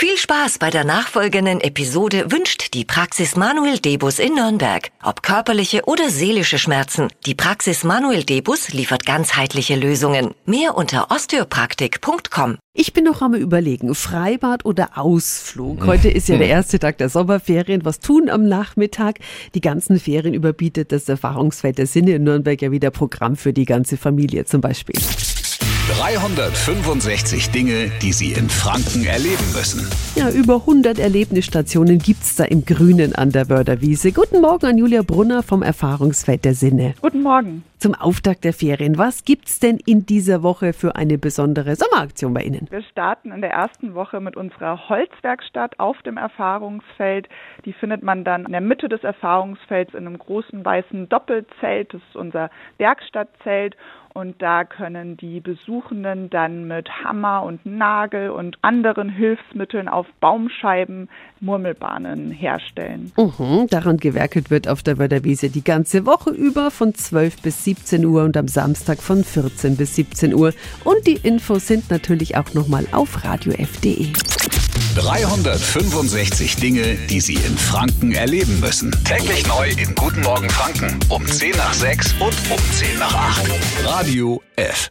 Viel Spaß bei der nachfolgenden Episode wünscht die Praxis Manuel Debus in Nürnberg. Ob körperliche oder seelische Schmerzen, die Praxis Manuel Debus liefert ganzheitliche Lösungen. Mehr unter osteopraktik.com. Ich bin noch am überlegen, Freibad oder Ausflug. Heute ist ja der erste Tag der Sommerferien. Was tun am Nachmittag? Die ganzen Ferien überbietet das Erfahrungsfeld der Sinne in Nürnberg ja wieder Programm für die ganze Familie zum Beispiel. 365 Dinge, die Sie in Franken erleben müssen. Ja, über 100 Erlebnisstationen gibt's da im Grünen an der Wörderwiese. Guten Morgen an Julia Brunner vom Erfahrungsfeld der Sinne. Guten Morgen. Zum Auftakt der Ferien, was gibt's denn in dieser Woche für eine besondere Sommeraktion bei Ihnen? Wir starten in der ersten Woche mit unserer Holzwerkstatt auf dem Erfahrungsfeld. Die findet man dann in der Mitte des Erfahrungsfelds in einem großen weißen Doppelzelt. Das ist unser Werkstattzelt. Und da können die Besuchenden dann mit Hammer und Nagel und anderen Hilfsmitteln auf Baumscheiben Murmelbahnen herstellen. Mhm, daran gewerkelt wird auf der Wörderwiese die ganze Woche über von 12 bis 17 Uhr und am Samstag von 14 bis 17 Uhr. Und die Infos sind natürlich auch nochmal auf radiof.de. 365 Dinge, die Sie in Franken erleben müssen. Täglich neu in Guten Morgen Franken um 10 nach 6 und um 10 nach 8. Radio F.